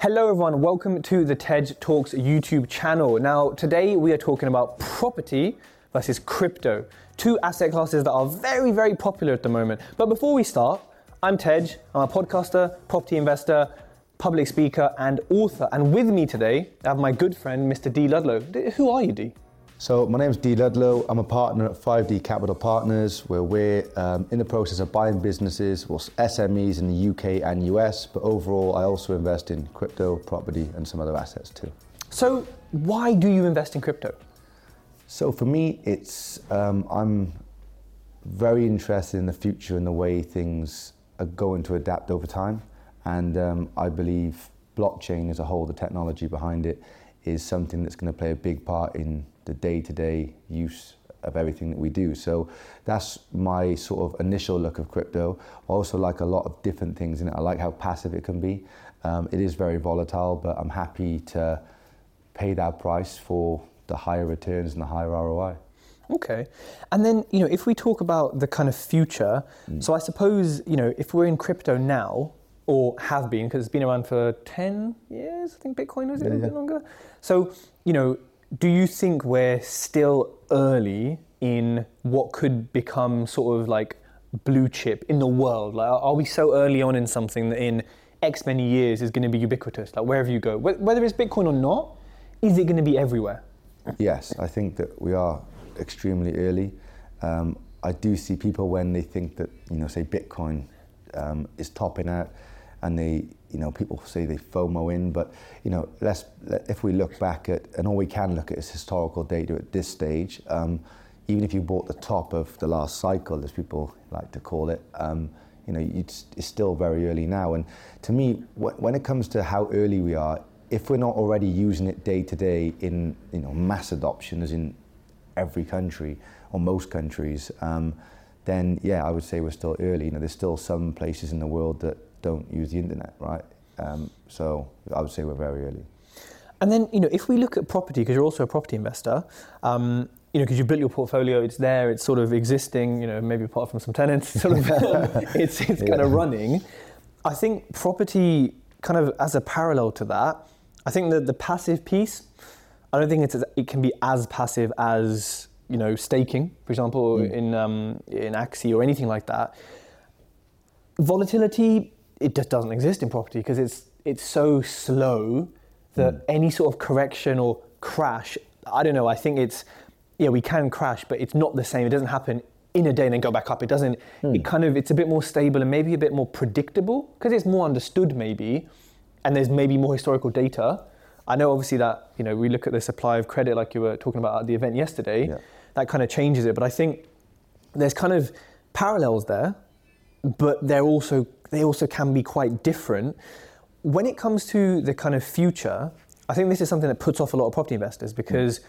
Hello, everyone. Welcome to the Tej Talks YouTube channel. Now, today we are talking about property versus crypto, two asset classes that are very, very popular at the moment. But before we start, I'm Tej. I'm a podcaster, property investor, public speaker, and author. And with me today, I have my good friend, Mr. D. Ludlow. Who are you, D? So my name is D Ludlow. I'm a partner at 5D Capital Partners, where we're um, in the process of buying businesses, well, SMEs in the UK and US. But overall, I also invest in crypto, property, and some other assets too. So why do you invest in crypto? So for me, it's um, I'm very interested in the future and the way things are going to adapt over time, and um, I believe blockchain as a whole, the technology behind it, is something that's going to play a big part in the day-to-day use of everything that we do. So that's my sort of initial look of crypto. I also like a lot of different things in it. I like how passive it can be. Um, it is very volatile, but I'm happy to pay that price for the higher returns and the higher ROI. Okay. And then, you know, if we talk about the kind of future, mm. so I suppose, you know, if we're in crypto now, or have been, because it's been around for 10 years, I think Bitcoin was yeah, a little yeah. bit longer. So, you know, do you think we're still early in what could become sort of like blue chip in the world? Like, are we so early on in something that in X many years is going to be ubiquitous? Like, wherever you go, whether it's Bitcoin or not, is it going to be everywhere? Yes, I think that we are extremely early. Um, I do see people when they think that, you know, say Bitcoin um, is topping out and they you know, people say they FOMO in, but you know, let's if we look back at, and all we can look at is historical data at this stage. Um, even if you bought the top of the last cycle, as people like to call it, um, you know, it's, it's, still very early now. And to me, wh- when it comes to how early we are, if we're not already using it day to day in you know mass adoption, as in every country or most countries, um, then yeah, I would say we're still early. You know, there's still some places in the world that don't use the internet, right? Um, so I would say we're very early. And then, you know, if we look at property, because you're also a property investor, um, you know, because you built your portfolio, it's there, it's sort of existing, you know, maybe apart from some tenants, sort of, it's, it's yeah. kind of running. I think property, kind of as a parallel to that, I think that the passive piece, I don't think it's it can be as passive as you know staking, for example, mm. in um, in Axie or anything like that. Volatility, it just doesn't exist in property because it's it's so slow that mm. any sort of correction or crash, I don't know. I think it's yeah, we can crash, but it's not the same. It doesn't happen in a day and then go back up. It doesn't. Mm. It kind of it's a bit more stable and maybe a bit more predictable because it's more understood maybe, and there's maybe more historical data. I know obviously that you know we look at the supply of credit like you were talking about at the event yesterday. Yeah. That kind of changes it, but I think there's kind of parallels there, but they're also they also can be quite different. When it comes to the kind of future, I think this is something that puts off a lot of property investors because,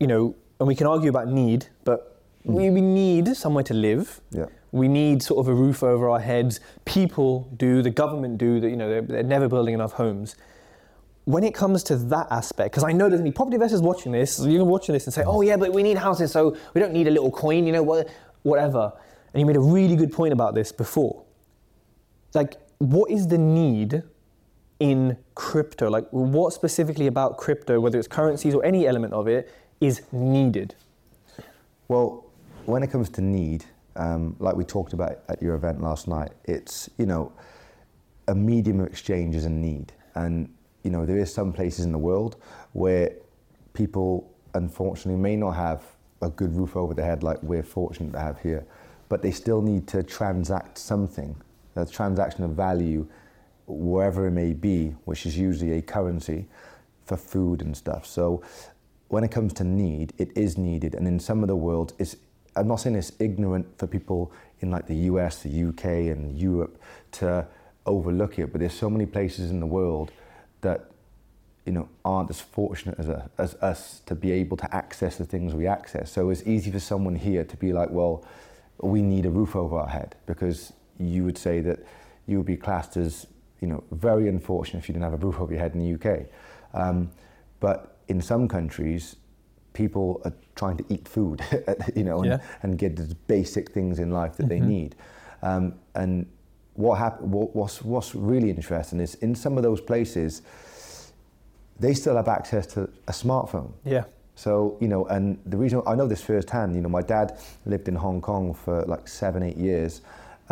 you know, and we can argue about need, but mm. we, we need somewhere to live. Yeah. We need sort of a roof over our heads. People do, the government do, that you know, they're, they're never building enough homes when it comes to that aspect, because I know there's going to be property investors watching this, you're watching this and say, oh yeah, but we need houses, so we don't need a little coin, you know, whatever. And you made a really good point about this before like what is the need in crypto? Like what specifically about crypto, whether it's currencies or any element of it, is needed? Well, when it comes to need, um, like we talked about at your event last night, it's you know a medium of exchange is a need, and you know there is some places in the world where people unfortunately may not have a good roof over their head like we're fortunate to have here, but they still need to transact something the transaction of value, wherever it may be, which is usually a currency for food and stuff. So when it comes to need, it is needed. And in some of the world, it's, I'm not saying it's ignorant for people in like the US, the UK, and Europe to overlook it, but there's so many places in the world that you know aren't as fortunate as, a, as us to be able to access the things we access. So it's easy for someone here to be like, well, we need a roof over our head because you would say that you would be classed as you know very unfortunate if you didn't have a roof over your head in the UK. Um, but in some countries, people are trying to eat food, you know, and, yeah. and, get the basic things in life that mm-hmm. they need. Um, and what happened? What, what's what's really interesting is in some of those places, they still have access to a smartphone. Yeah. So you know, and the reason I know this firsthand, you know, my dad lived in Hong Kong for like seven, eight years,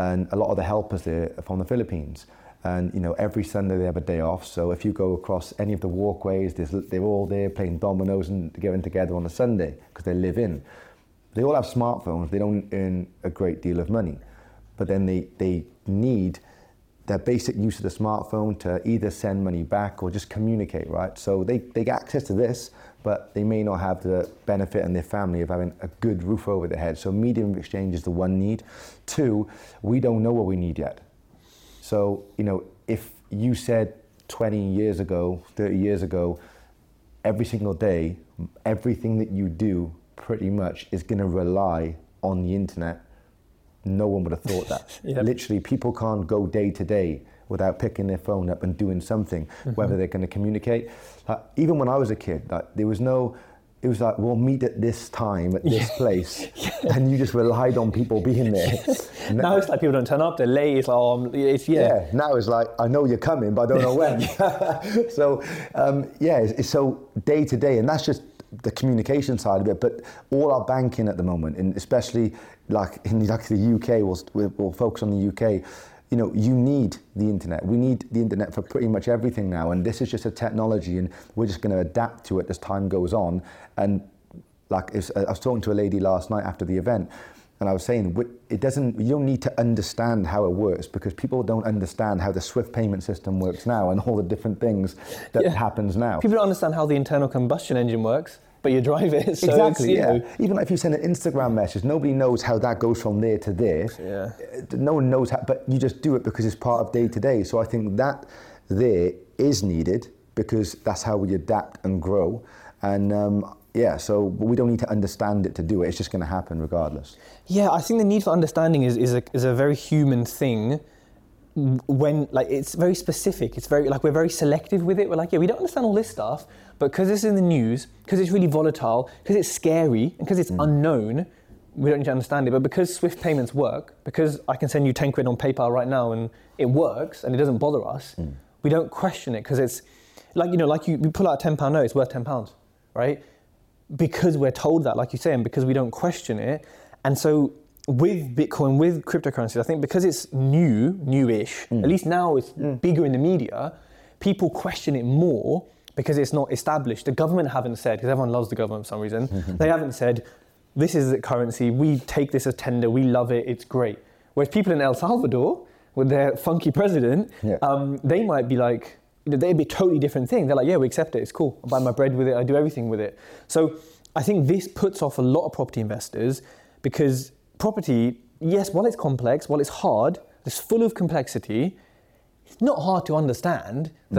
and a lot of the helpers there are from the Philippines. And you know, every Sunday they have a day off. So if you go across any of the walkways, they're all there playing dominoes and getting together on a Sunday because they live in. They all have smartphones. They don't earn a great deal of money, but then they they need their basic use of the smartphone to either send money back or just communicate, right? So they, they get access to this, but they may not have the benefit and their family of having a good roof over their head. So medium of exchange is the one need. Two, we don't know what we need yet. So, you know, if you said 20 years ago, 30 years ago, every single day, everything that you do pretty much is going to rely on the internet, no one would have thought that. yep. Literally, people can't go day to day without picking their phone up and doing something, mm-hmm. whether they're going to communicate. Like, even when I was a kid, like, there was no, it was like we'll meet at this time at this yeah. place, yeah. and you just relied on people being there. now, now, it's like people don't turn up; they're late. It's like, oh, it's yeah. yeah. Now it's like I know you're coming, but I don't know when. so um, yeah, it's, it's so day to day, and that's just the communication side of it. But all our banking at the moment, and especially like in like the UK, we'll, we'll focus on the UK you know, you need the internet. We need the internet for pretty much everything now, and this is just a technology, and we're just going to adapt to it as time goes on. And like I was talking to a lady last night after the event, and I was saying it doesn't. You don't need to understand how it works because people don't understand how the Swift payment system works now and all the different things that yeah. happens now. People don't understand how the internal combustion engine works but you drive it. So exactly. yeah. Know. Even if you send an Instagram message, nobody knows how that goes from there to there. Yeah. No one knows how, but you just do it because it's part of day to day. So I think that there is needed because that's how we adapt and grow. And um, yeah, so we don't need to understand it to do it. It's just going to happen regardless. Yeah, I think the need for understanding is, is, a, is a very human thing when like it's very specific it's very like we're very selective with it we're like yeah we don't understand all this stuff but because it's in the news, because it's really volatile, because it's scary, and because it's mm. unknown, we don't need to understand it. But because Swift payments work, because I can send you 10 quid on PayPal right now and it works and it doesn't bother us, mm. we don't question it because it's like, you know, like you, you pull out a £10 note, it's worth £10, right? Because we're told that, like you say, and because we don't question it. And so with Bitcoin, with cryptocurrencies, I think because it's new, newish, mm. at least now it's mm. bigger in the media, people question it more because it's not established. The government haven't said, because everyone loves the government for some reason, they haven't said, this is the currency, we take this as tender, we love it, it's great. Whereas people in El Salvador, with their funky president, yeah. um, they might be like, they'd be a totally different thing. They're like, yeah, we accept it, it's cool. I buy my bread with it, I do everything with it. So I think this puts off a lot of property investors because property, yes, while it's complex, while it's hard, it's full of complexity, it's not hard to understand mm.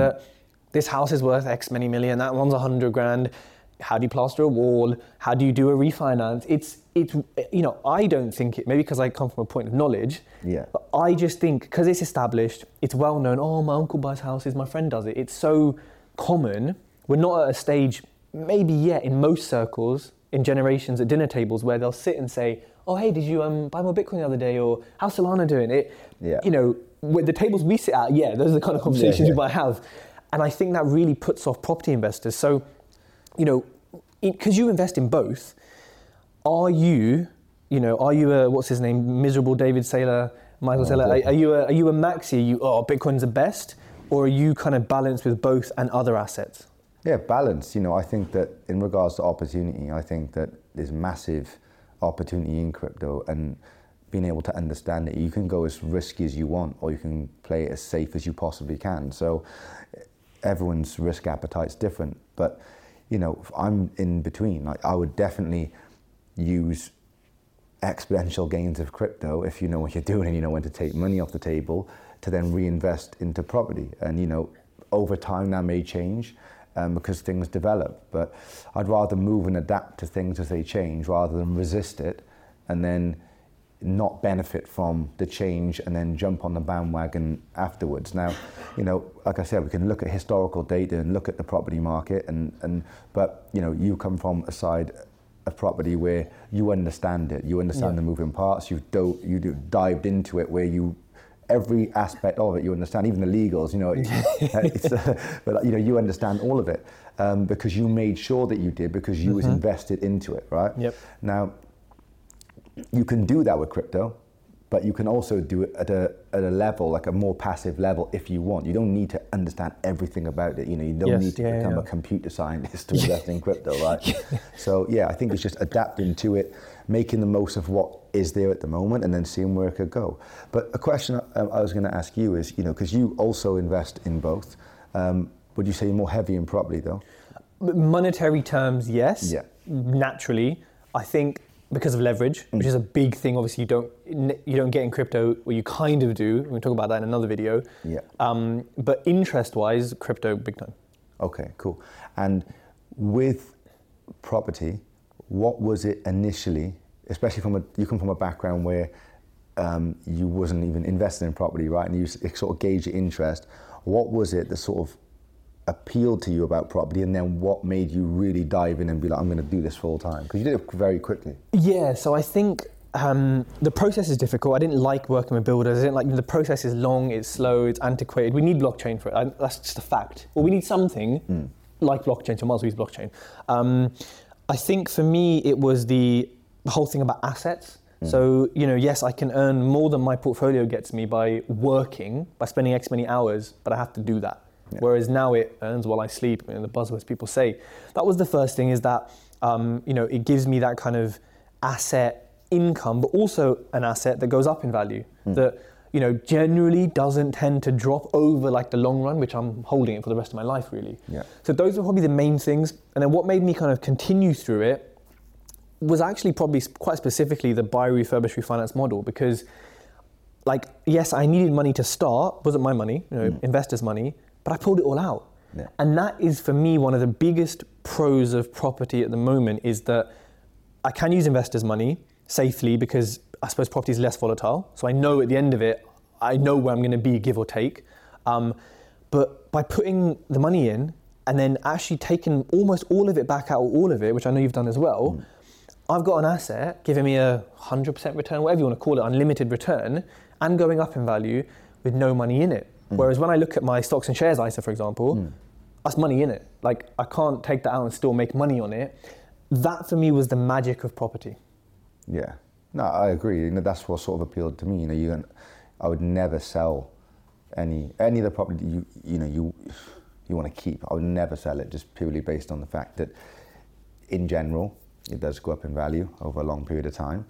This house is worth X many million, that one's a hundred grand. How do you plaster a wall? How do you do a refinance? It's it's you know I don't think it maybe because I come from a point of knowledge. Yeah. But I just think because it's established, it's well known. Oh, my uncle buys houses, my friend does it. It's so common. We're not at a stage, maybe yet in most circles, in generations at dinner tables where they'll sit and say, "Oh, hey, did you um, buy more Bitcoin the other day?" or "How's Solana doing?" It. Yeah. You know, with the tables we sit at, yeah, those are the kind of conversations yeah, yeah. you might have. And I think that really puts off property investors. So, you know, because you invest in both, are you, you know, are you a, what's his name, miserable David Saylor, Michael oh, Saylor, are, are, you a, are you a maxi? Are you, oh, Bitcoin's the best? Or are you kind of balanced with both and other assets? Yeah, balance. You know, I think that in regards to opportunity, I think that there's massive opportunity in crypto and being able to understand it. You can go as risky as you want, or you can play it as safe as you possibly can. So everyone's risk appetite's different. But you know, I'm in between. Like I would definitely use exponential gains of crypto if you know what you're doing and you know when to take money off the table to then reinvest into property. And you know, over time that may change. Um, because things develop, but I'd rather move and adapt to things as they change rather than resist it and then not benefit from the change and then jump on the bandwagon afterwards. Now, you know, like I said, we can look at historical data and look at the property market, and, and but you know, you come from a side of property where you understand it, you understand yeah. the moving parts, you've do, you do, dived into it where you every aspect of it. You understand, even the legals. You know, it's, uh, but you know, you understand all of it um, because you made sure that you did because you mm-hmm. was invested into it, right? Yep. Now, you can do that with crypto but you can also do it at a, at a level, like a more passive level if you want. You don't need to understand everything about it. You know, you don't yes, need to yeah, become yeah. a computer scientist to invest in crypto, right? so yeah, I think it's just adapting to it, making the most of what is there at the moment and then seeing where it could go. But a question I, I was going to ask you is, you know, because you also invest in both, um, would you say you're more heavy in property though? Monetary terms, yes. Yeah. Naturally. I think because of leverage, mm. which is a big thing. Obviously, you don't you don't get in crypto, or you kind of do. We'll talk about that in another video. Yeah. Um, but interest-wise, crypto big time. Okay, cool. And with property, what was it initially? Especially from a you come from a background where um, you wasn't even invested in property, right? And you sort of gauge your interest. What was it that sort of appealed to you about property and then what made you really dive in and be like i'm going to do this full time because you did it very quickly yeah so i think um, the process is difficult. I didn't like working with builders. I didn't like the process is long, it's slow, it's antiquated. We need blockchain for it. I, that's just a fact. Well, we need something mm. like blockchain. So might use blockchain. Um, I think for me, it was the, the whole thing about assets. Mm. So you know, yes, I can earn more than my portfolio gets me by working, by spending X many hours, but I have to do that. Yeah. Whereas now it earns while I sleep, and the buzzwords people say. That was the first thing is that, um, you know, it gives me that kind of asset income, but also an asset that goes up in value. Mm. That, you know, generally doesn't tend to drop over like the long run, which I'm holding it for the rest of my life, really. Yeah. So those are probably the main things. And then what made me kind of continue through it was actually probably quite specifically the buy, refurbish, refinance model because like yes, I needed money to start, wasn't my money, you know, mm. investors' money, but I pulled it all out. Yeah. And that is for me one of the biggest pros of property at the moment is that I can use investors' money safely because I suppose property is less volatile. So I know at the end of it, I know where I'm going to be, give or take. Um, but by putting the money in and then actually taking almost all of it back out, all of it, which I know you've done as well, mm. I've got an asset giving me a 100% return, whatever you want to call it, unlimited return, and going up in value with no money in it. Mm. Whereas when I look at my stocks and shares ISA, for example, mm. that's money in it. Like I can't take that out and still make money on it. That for me was the magic of property. Yeah, no, I agree. You know, that's what sort of appealed to me. You know, you, I would never sell any any of the property you you know you you want to keep. I would never sell it just purely based on the fact that, in general, it does go up in value over a long period of time,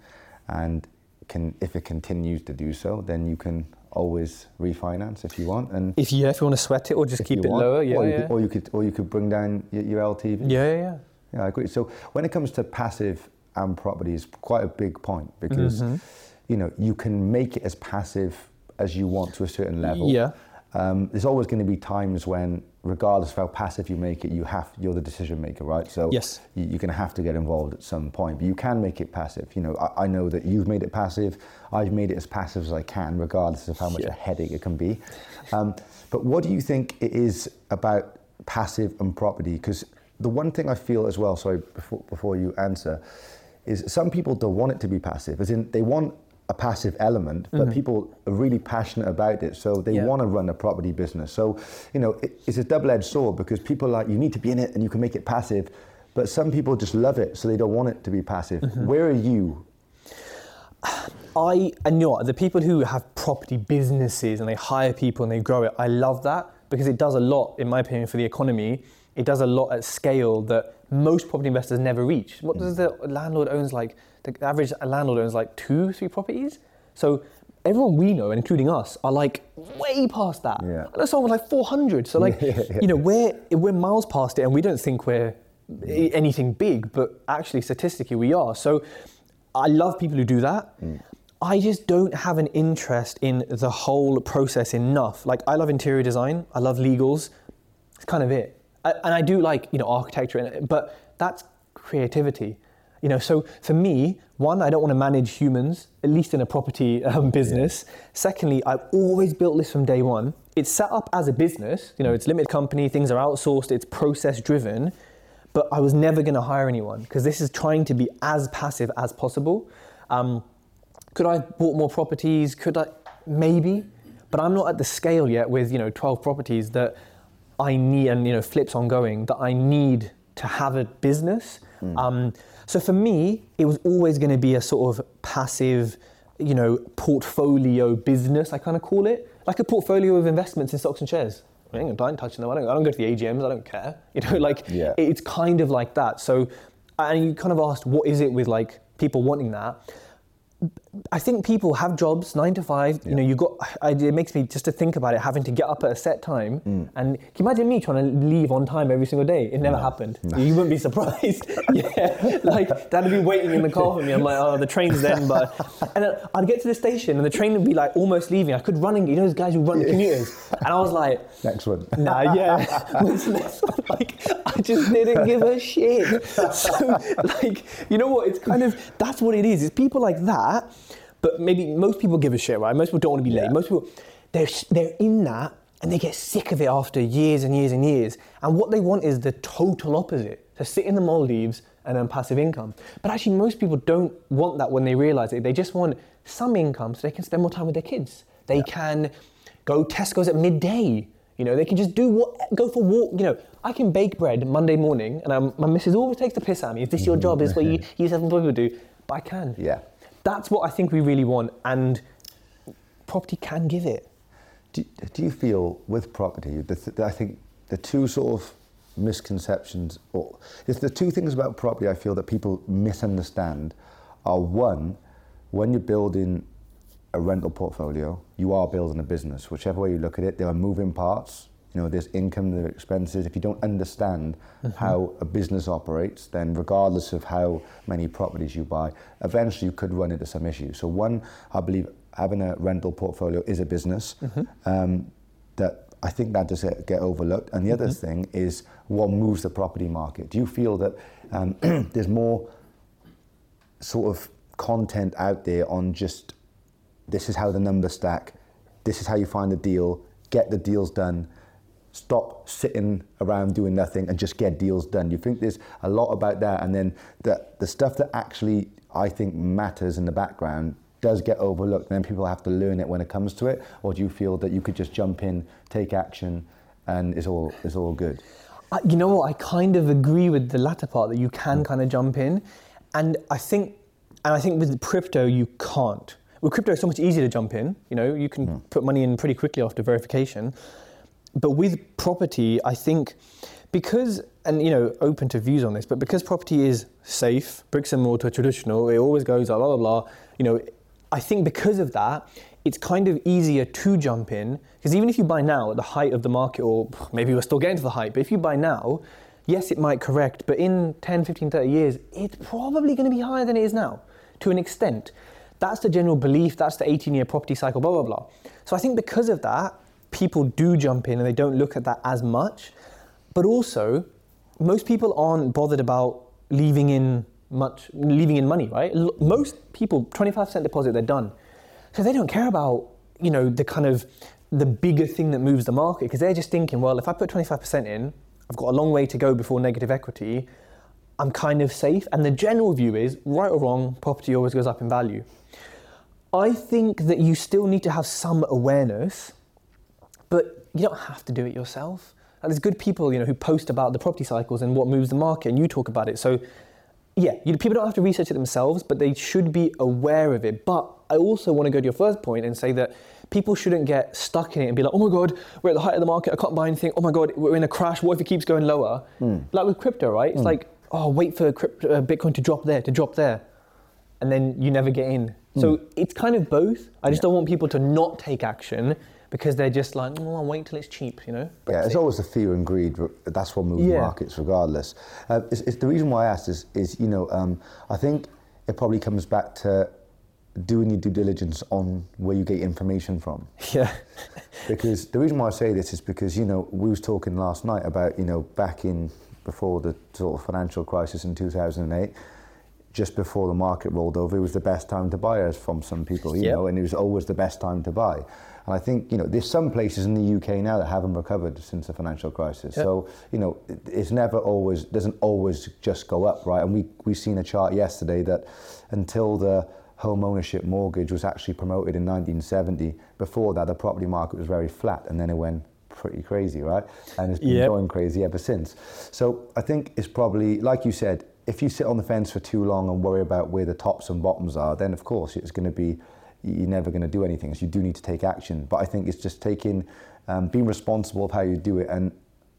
and can if it continues to do so, then you can always refinance if you want. And if you if you want to sweat it or just keep it want, lower, yeah, or yeah. Could, or you could or you could bring down your, your LTV. Yeah, yeah, yeah. Yeah, I agree. So when it comes to passive and property, is quite a big point because mm-hmm. you know you can make it as passive as you want to a certain level. Yeah. Um, there's always going to be times when regardless of how passive you make it, you have you're the decision maker, right? So yes. you, are going to have to get involved at some point. But you can make it passive. You know, I, I, know that you've made it passive. I've made it as passive as I can, regardless of how much yeah. a headache it can be. Um, but what do you think it is about passive and property? Because the one thing I feel as well, sorry, before, before you answer, is some people don't want it to be passive. As in, they want a passive element, but mm-hmm. people are really passionate about it, so they yeah. want to run a property business. So, you know, it, it's a double-edged sword because people are like you need to be in it and you can make it passive, but some people just love it, so they don't want it to be passive. Mm-hmm. Where are you? I and you know the people who have property businesses and they hire people and they grow it. I love that because it does a lot, in my opinion, for the economy. It does a lot at scale that most property investors never reach. What does the landlord owns like? The average landlord owns like two, three properties. So everyone we know, including us, are like way past that. Yeah. I know someone like 400. So like, yeah, yeah. you know, we're we're miles past it, and we don't think we're anything big, but actually statistically we are. So I love people who do that. Mm. I just don't have an interest in the whole process enough. Like I love interior design, I love legals. It's kind of it. I, and I do like you know architecture, but that's creativity. You know, so for me, one, I don't want to manage humans, at least in a property um, business. Yeah. Secondly, I've always built this from day one. It's set up as a business. You know, it's limited company, things are outsourced, it's process driven. But I was never going to hire anyone because this is trying to be as passive as possible. Um, could I have bought more properties? Could I? Maybe. but I'm not at the scale yet with you know 12 properties that I need and you know flips ongoing that I need to have a business. Hmm. Um, so for me, it was always going to be a sort of passive, you know, portfolio business. I kind of call it like a portfolio of investments in stocks and shares. I ain't going to touch them. I don't, I don't go to the AGMs. I don't care. You know, like Yeah. it's kind of like that. So, and you kind of asked, what is it with like people wanting that? I think people have jobs nine to five. You know, you got. I, it makes me just to think about it, having to get up at a set time. Mm. And can you imagine me trying to leave on time every single day? It never happened. You wouldn't be surprised. yeah, like that'd be waiting in the car for me. I'm like, oh, the train's then, but and then I'd get to the station and the train would be like almost leaving. I could run and you know those guys who run the commuters, and I was like, Next one. Nah, yeah. Next one? like, I just didn't give a shit. So, like, you know what? It's kind of that's what it is. It's people like that, but maybe most people give a shit, right? Most people don't want to be late. Yeah. Most people, they're they're in that and they get sick of it after years and years and years. And what they want is the total opposite: to sit in the Maldives and earn passive income. But actually, most people don't want that when they realize it. They just want some income so they can spend more time with their kids. They can go Tesco's at midday. You know, they can just do what, go for walk. You know, I can bake bread Monday morning, and I'm, my missus always takes the piss at me. Is this your job? Is this what you, you self-employed people do? But I can. Yeah. That's what I think we really want, and property can give it. Do, do you feel with property, th- I think the two sort of misconceptions, or the two things about property I feel that people misunderstand are one, when you're building a rental portfolio, you are building a business. Whichever way you look at it, there are moving parts. You know, there's income, there are expenses. If you don't understand how a business operates, then regardless of how many properties you buy, eventually you could run into some issues. So one, I believe having a rental portfolio is a business. Um, that I think that does get overlooked. And the other thing is what moves the property market. Do you feel that um, there's more sort of content out there on just this is how the numbers stack, this is how you find the deal, get the deals done, stop sitting around doing nothing and just get deals done. You think there's a lot about that, and then the the stuff that actually I think matters in the background does get overlooked, and then people have to learn it when it comes to it. Or do you feel that you could just jump in, take action, and it's all it's all good? I, you know what? I kind of agree with the latter part that you can mm. kind of jump in, and I think, and I think with crypto you can't. With crypto, it's so much easier to jump in. You know, you can mm. put money in pretty quickly after verification. But with property, I think because and you know open to views on this, but because property is safe, bricks and mortar, traditional, it always goes blah blah blah. You know, I think because of that, it's kind of easier to jump in because even if you buy now at the height of the market, or maybe we're still getting to the height, but if you buy now, yes, it might correct, but in 10, 15, 30 years, it's probably going to be higher than it is now to an extent. That's the general belief, that's the 18 year property cycle, blah, blah, blah. So I think because of that, people do jump in and they don't look at that as much. But also, most people aren't bothered about leaving in much, leaving in money, right? Most people, 25% deposit, they're done. So they don't care about, you know, the kind of the bigger thing that moves the market because they're just thinking, well, if I put 25% in, I've got a long way to go before negative equity. I'm kind of safe. And the general view is, right or wrong, property always goes up in value. I think that you still need to have some awareness, but you don't have to do it yourself. And there's good people, you know, who post about the property cycles and what moves the market, and you talk about it. So, yeah, you, people don't have to research it themselves, but they should be aware of it. But I also want to go to your first point and say that people shouldn't get stuck in it and be like, oh my god, we're at the height of the market, I can't buy anything. Oh my god, we're in a crash. What if it keeps going lower? Hmm. Like with crypto, right? It's hmm. like, oh, wait for crypto, uh, Bitcoin to drop there, to drop there, and then you never get in. So hmm. it's kind of both. I just don't want people to not take action because they're just like, oh, I'll wait till it's cheap, you know? Yeah, it's always the fear and greed. That's what moves Yeah. markets, regardless. Uh, it's, it's the reason why I asked is, is you know, um, I think it probably comes back to doing your due diligence on where you get information from. Yeah. Because the reason why I say this is because you know we was talking last night about you know back in before the sort of financial crisis in 2008, just before the market rolled over, it was the best time to buy as from some people, you Yep. know, and it was always the best time to buy. And I think you know there's some places in the UK now that haven't recovered since the financial crisis. Yep. So you know it's never always doesn't always just go up, right? And we we've seen a chart yesterday that until the home ownership mortgage was actually promoted in 1970. Before that, the property market was very flat, and then it went pretty crazy, right? And it's been Yep. going crazy ever since. So I think it's probably, like you said, if you sit on the fence for too long and worry about where the tops and bottoms are, then of course it's going to be, you're never going to do anything. So you do need to take action. But I think it's just taking, um, being responsible of how you do it and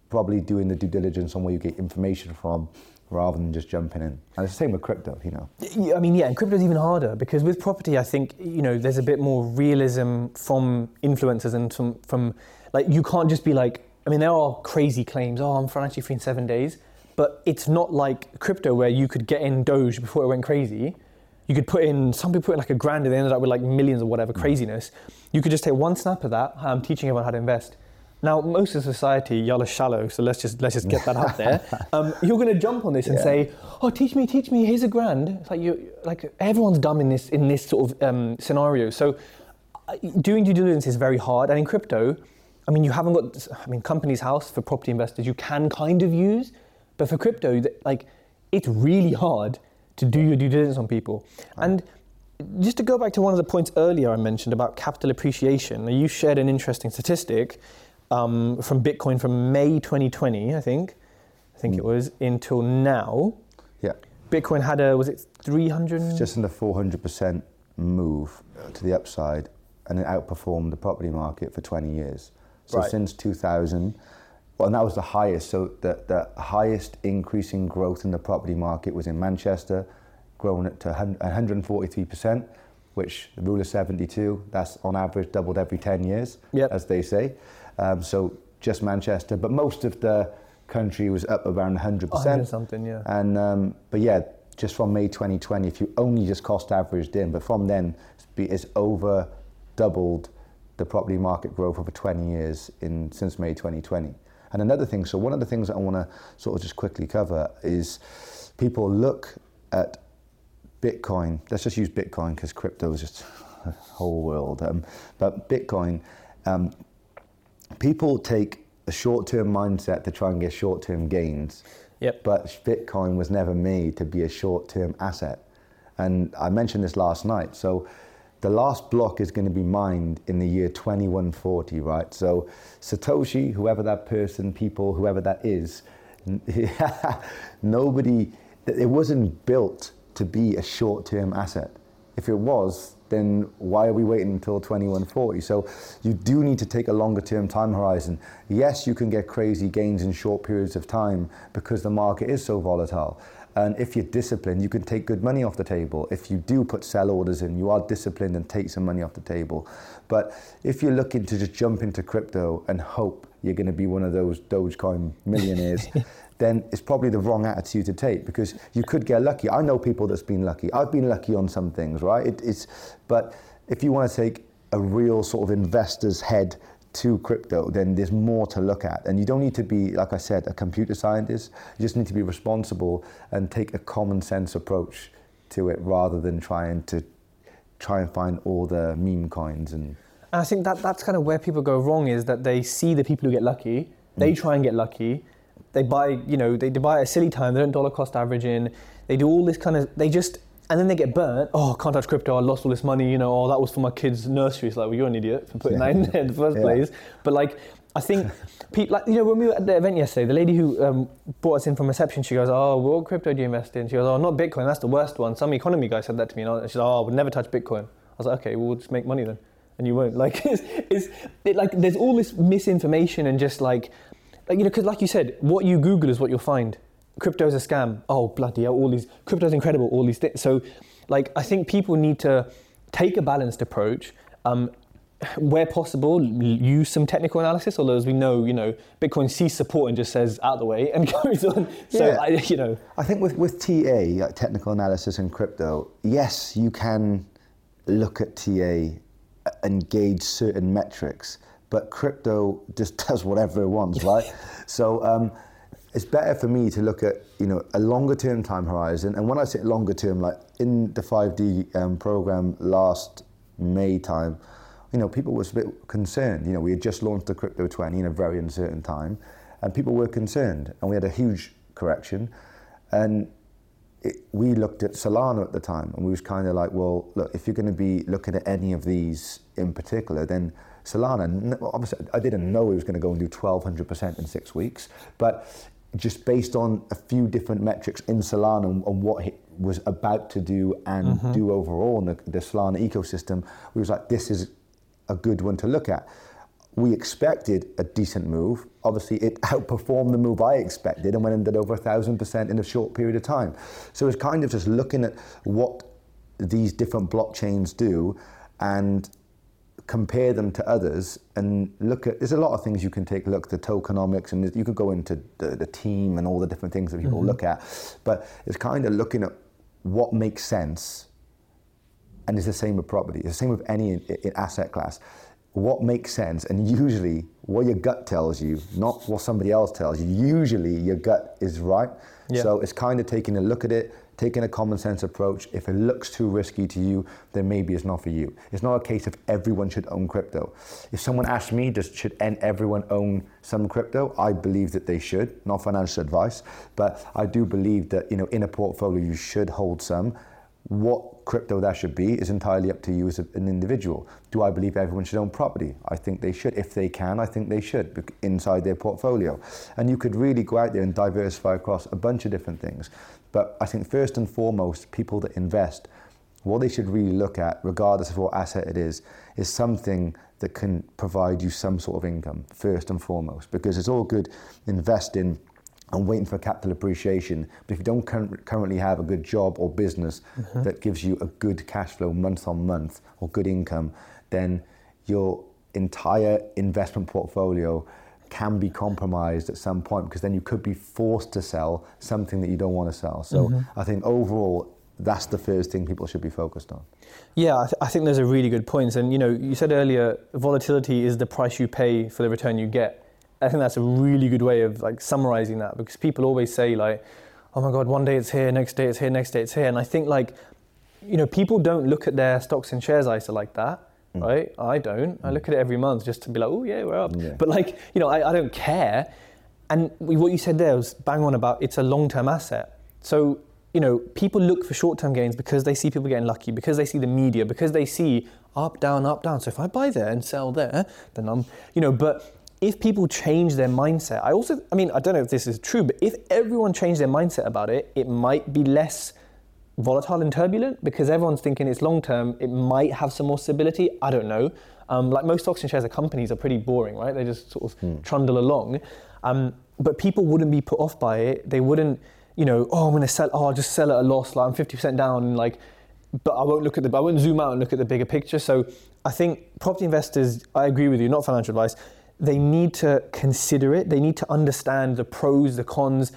probably doing the due diligence on where you get information from rather than just jumping in. And it's the same with crypto, you know. I mean, yeah, and crypto's even harder because with property, I think you know there's a bit more realism from influencers and from from like you can't just be like. I mean, there are crazy claims. Oh, I'm financially free in seven days, but it's not like crypto where you could get in Doge before it went crazy. You could put in some people put in like a grand and they ended up with like millions or whatever craziness. You could just take one snap of that. I'm teaching everyone how to invest. Now, most of society, y'all are shallow, so let's just let's just get that out there. Um, you're going to jump on this and Yeah. say, "Oh, teach me, teach me. Here's a grand." It's like you, like everyone's dumb in this in this sort of um, scenario. So, uh, doing due diligence is very hard. And in crypto, I mean, you haven't got. I mean, Companies House for property investors, you can kind of use, but for crypto, like, it's really hard to do your due diligence on people. And just to go back to one of the points earlier I mentioned about capital appreciation, you shared an interesting statistic um, from Bitcoin from May 2020, I think. I think it was until now. Yeah. Bitcoin had a was it 300? just under 400% move uh, to the upside and it outperformed the property market for 20 years. So Right. since 2000, well, and that was the highest. So the, the highest increase in growth in the property market was in Manchester, growing it to 143%, which the rule of 72, that's on average doubled every 10 years, Yep. as they say. Um, so just Manchester, but most of the country was up around 100%. 100 something, yeah. And um, but yeah, just from May 2020, if you only just cost averaged in, but from then it's, it's over doubled the property market growth over 20 years in since May 2020. And another thing, so one of the things that I want to sort of just quickly cover is people look at Bitcoin. Let's just use Bitcoin because crypto is just a whole world. Um, but Bitcoin, um, people take a short-term mindset to try and get short-term gains. Yep. But Bitcoin was never made to be a short-term asset. And I mentioned this last night. So the last block is going to be mined in the year 2140, right? So Satoshi, whoever that person, people, whoever that is, nobody, it wasn't built to be a short-term asset. If it was, then why are we waiting until 2140? So you do need to take a longer term time horizon. Yes, you can get crazy gains in short periods of time because the market is so volatile. And if you're disciplined, you can take good money off the table. If you do put sell orders in, you are disciplined and take some money off the table. But if you're looking to just jump into crypto and hope you're going to be one of those Dogecoin millionaires, then it's probably the wrong attitude to take because you could get lucky. I know people that's been lucky. I've been lucky on some things, right? It, it's, but if you want to take a real sort of investor's head to crypto, then there's more to look at. And you don't need to be, like I said, a computer scientist. You just need to be responsible and take a common sense approach to it rather than trying to try and find all the meme coins and And I think that that's kind of where people go wrong is that they see the people who get lucky, they mm. try and get lucky, they buy, you know, they, buy at a silly time, they don't dollar cost average in, they do all this kind of, they just, and then they get burnt. Oh, can't touch crypto. I lost all this money. You know, oh, that was for my kids' nursery. It's like, well, you're an idiot for putting that in there in the first Yeah. place. But like, I think people, like, you know, when we were at the event yesterday, the lady who um, brought us in from reception, she goes, "Oh, what crypto do you invest in?" She goes, "Oh, not Bitcoin. That's the worst one." Some economy guy said that to me, and I- she said, "Oh, I would never touch Bitcoin." I was like, "Okay, well, we'll just make money then." And you won't. Like, it's, it's it, like there's all this misinformation and just like, like you know, because like you said, what you Google is what you'll find. Crypto's a scam. Oh bloody hell! All these crypto's incredible. All these things. So, like, I think people need to take a balanced approach. Um, where possible, use some technical analysis. Although, as we know, you know, Bitcoin sees support and just says out of the way and goes on. So, Yeah. I, you know, I think with, with TA, like technical analysis and crypto, yes, you can look at TA and gauge certain metrics, but crypto just does whatever it wants, right? so um, it's better for me to look at you know a longer term time horizon. And when I say longer term, like in the 5D um, program last May time, you know, people was a bit concerned. You know, we had just launched the Crypto 20 in a very uncertain time, and people were concerned, and we had a huge correction. And it, we looked at Solana at the time, and we was kind of like, well, look, if you're going to be looking at any of these in particular, then Solana, obviously, I didn't know it was going to go and do 1,200% in six weeks, but just based on a few different metrics in Solana and, and what it was about to do and mm-hmm. do overall in the, the Solana ecosystem, we was like, this is a good one to look at. We expected a decent move. Obviously, it outperformed the move I expected and went and did over a thousand percent in a short period of time. So it's kind of just looking at what these different blockchains do and compare them to others and look at there's a lot of things you can take a look at the tokenomics and you could go into the, the team and all the different things that people mm-hmm. look at but it's kind of looking at what makes sense and it's the same with property it's the same with any in, in asset class what makes sense and usually what your gut tells you not what somebody else tells you usually your gut is right yeah. so it's kind of taking a look at it taking a common sense approach. If it looks too risky to you, then maybe it's not for you. It's not a case of everyone should own crypto. If someone asked me, does should everyone own some crypto? I believe that they should. Not financial advice, but I do believe that you know in a portfolio you should hold some. What crypto that should be is entirely up to you as an individual. Do I believe everyone should own property? I think they should. If they can, I think they should inside their portfolio. And you could really go out there and diversify across a bunch of different things. But I think first and foremost, people that invest, what they should really look at, regardless of what asset it is, is something that can provide you some sort of income, first and foremost. Because it's all good investing and waiting for capital appreciation. But if you don't currently have a good job or business mm-hmm. that gives you a good cash flow month on month or good income, then your entire investment portfolio can be compromised at some point because then you could be forced to sell something that you don't want to sell. So mm-hmm. I think overall, that's the first thing people should be focused on. Yeah, I, th- I think those are really good points. And you know, you said earlier, volatility is the price you pay for the return you get. I think that's a really good way of like summarizing that because people always say like, "Oh my God, one day it's here, next day it's here, next day it's here," and I think like, you know, people don't look at their stocks and shares ISA like that. Mm. right? I don't. I mm. look at it every month just to be like, oh yeah, we're up. Yeah. But like, you know, I, I don't care. And what you said there was bang on about it's a long-term asset. So you know, people look for short-term gains because they see people getting lucky, because they see the media, because they see up, down, up, down. So if I buy there and sell there, then I'm, you know, but if people change their mindset, I also, I mean, I don't know if this is true, but if everyone changed their mindset about it, it might be less volatile and turbulent because everyone's thinking it's long term. It might have some more stability. I don't know. Um, like most stocks and shares of companies are pretty boring, right? They just sort of hmm. trundle along. Um, but people wouldn't be put off by it. They wouldn't, you know, oh, I'm going to sell. Oh, I'll just sell at a loss. Like I'm 50% down. And like, but I won't look at the. I won't zoom out and look at the bigger picture. So I think property investors. I agree with you. Not financial advice. They need to consider it. They need to understand the pros, the cons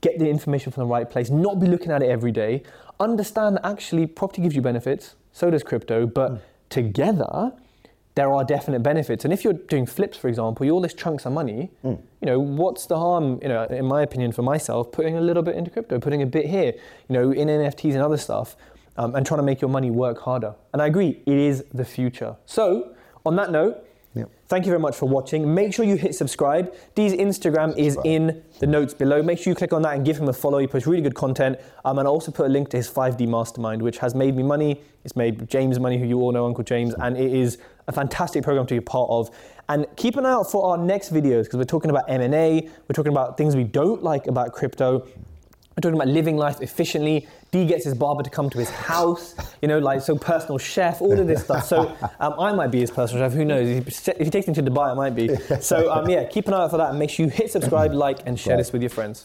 get the information from the right place, not be looking at it every day understand that actually property gives you benefits, so does crypto, but mm. together there are definite benefits. And if you're doing flips, for example, you all this chunks of money, mm. you know, what's the harm, you know, in my opinion, for myself, putting a little bit into crypto, putting a bit here, you know, in NFTs and other stuff, um, and trying to make your money work harder. And I agree, it is the future. So, on that note, Yep. Thank you very much for watching. Make sure you hit subscribe. Dee's Instagram is in the notes below. Make sure you click on that and give him a follow. He posts really good content. Um, and I'll also put a link to his 5D mastermind, which has made me money. It's made James money, who you all know, Uncle James. And it is a fantastic program to be part of. And keep an eye out for our next videos because we're talking about M&A. We're talking about things we don't like about crypto. We're talking about living life efficiently. D gets his barber to come to his house, you know, like so personal chef, all of this stuff. So um, I might be his personal chef. Who knows? If he takes me to Dubai, I might be. So um, yeah, keep an eye out for that and make sure you hit subscribe, like, and share this with your friends.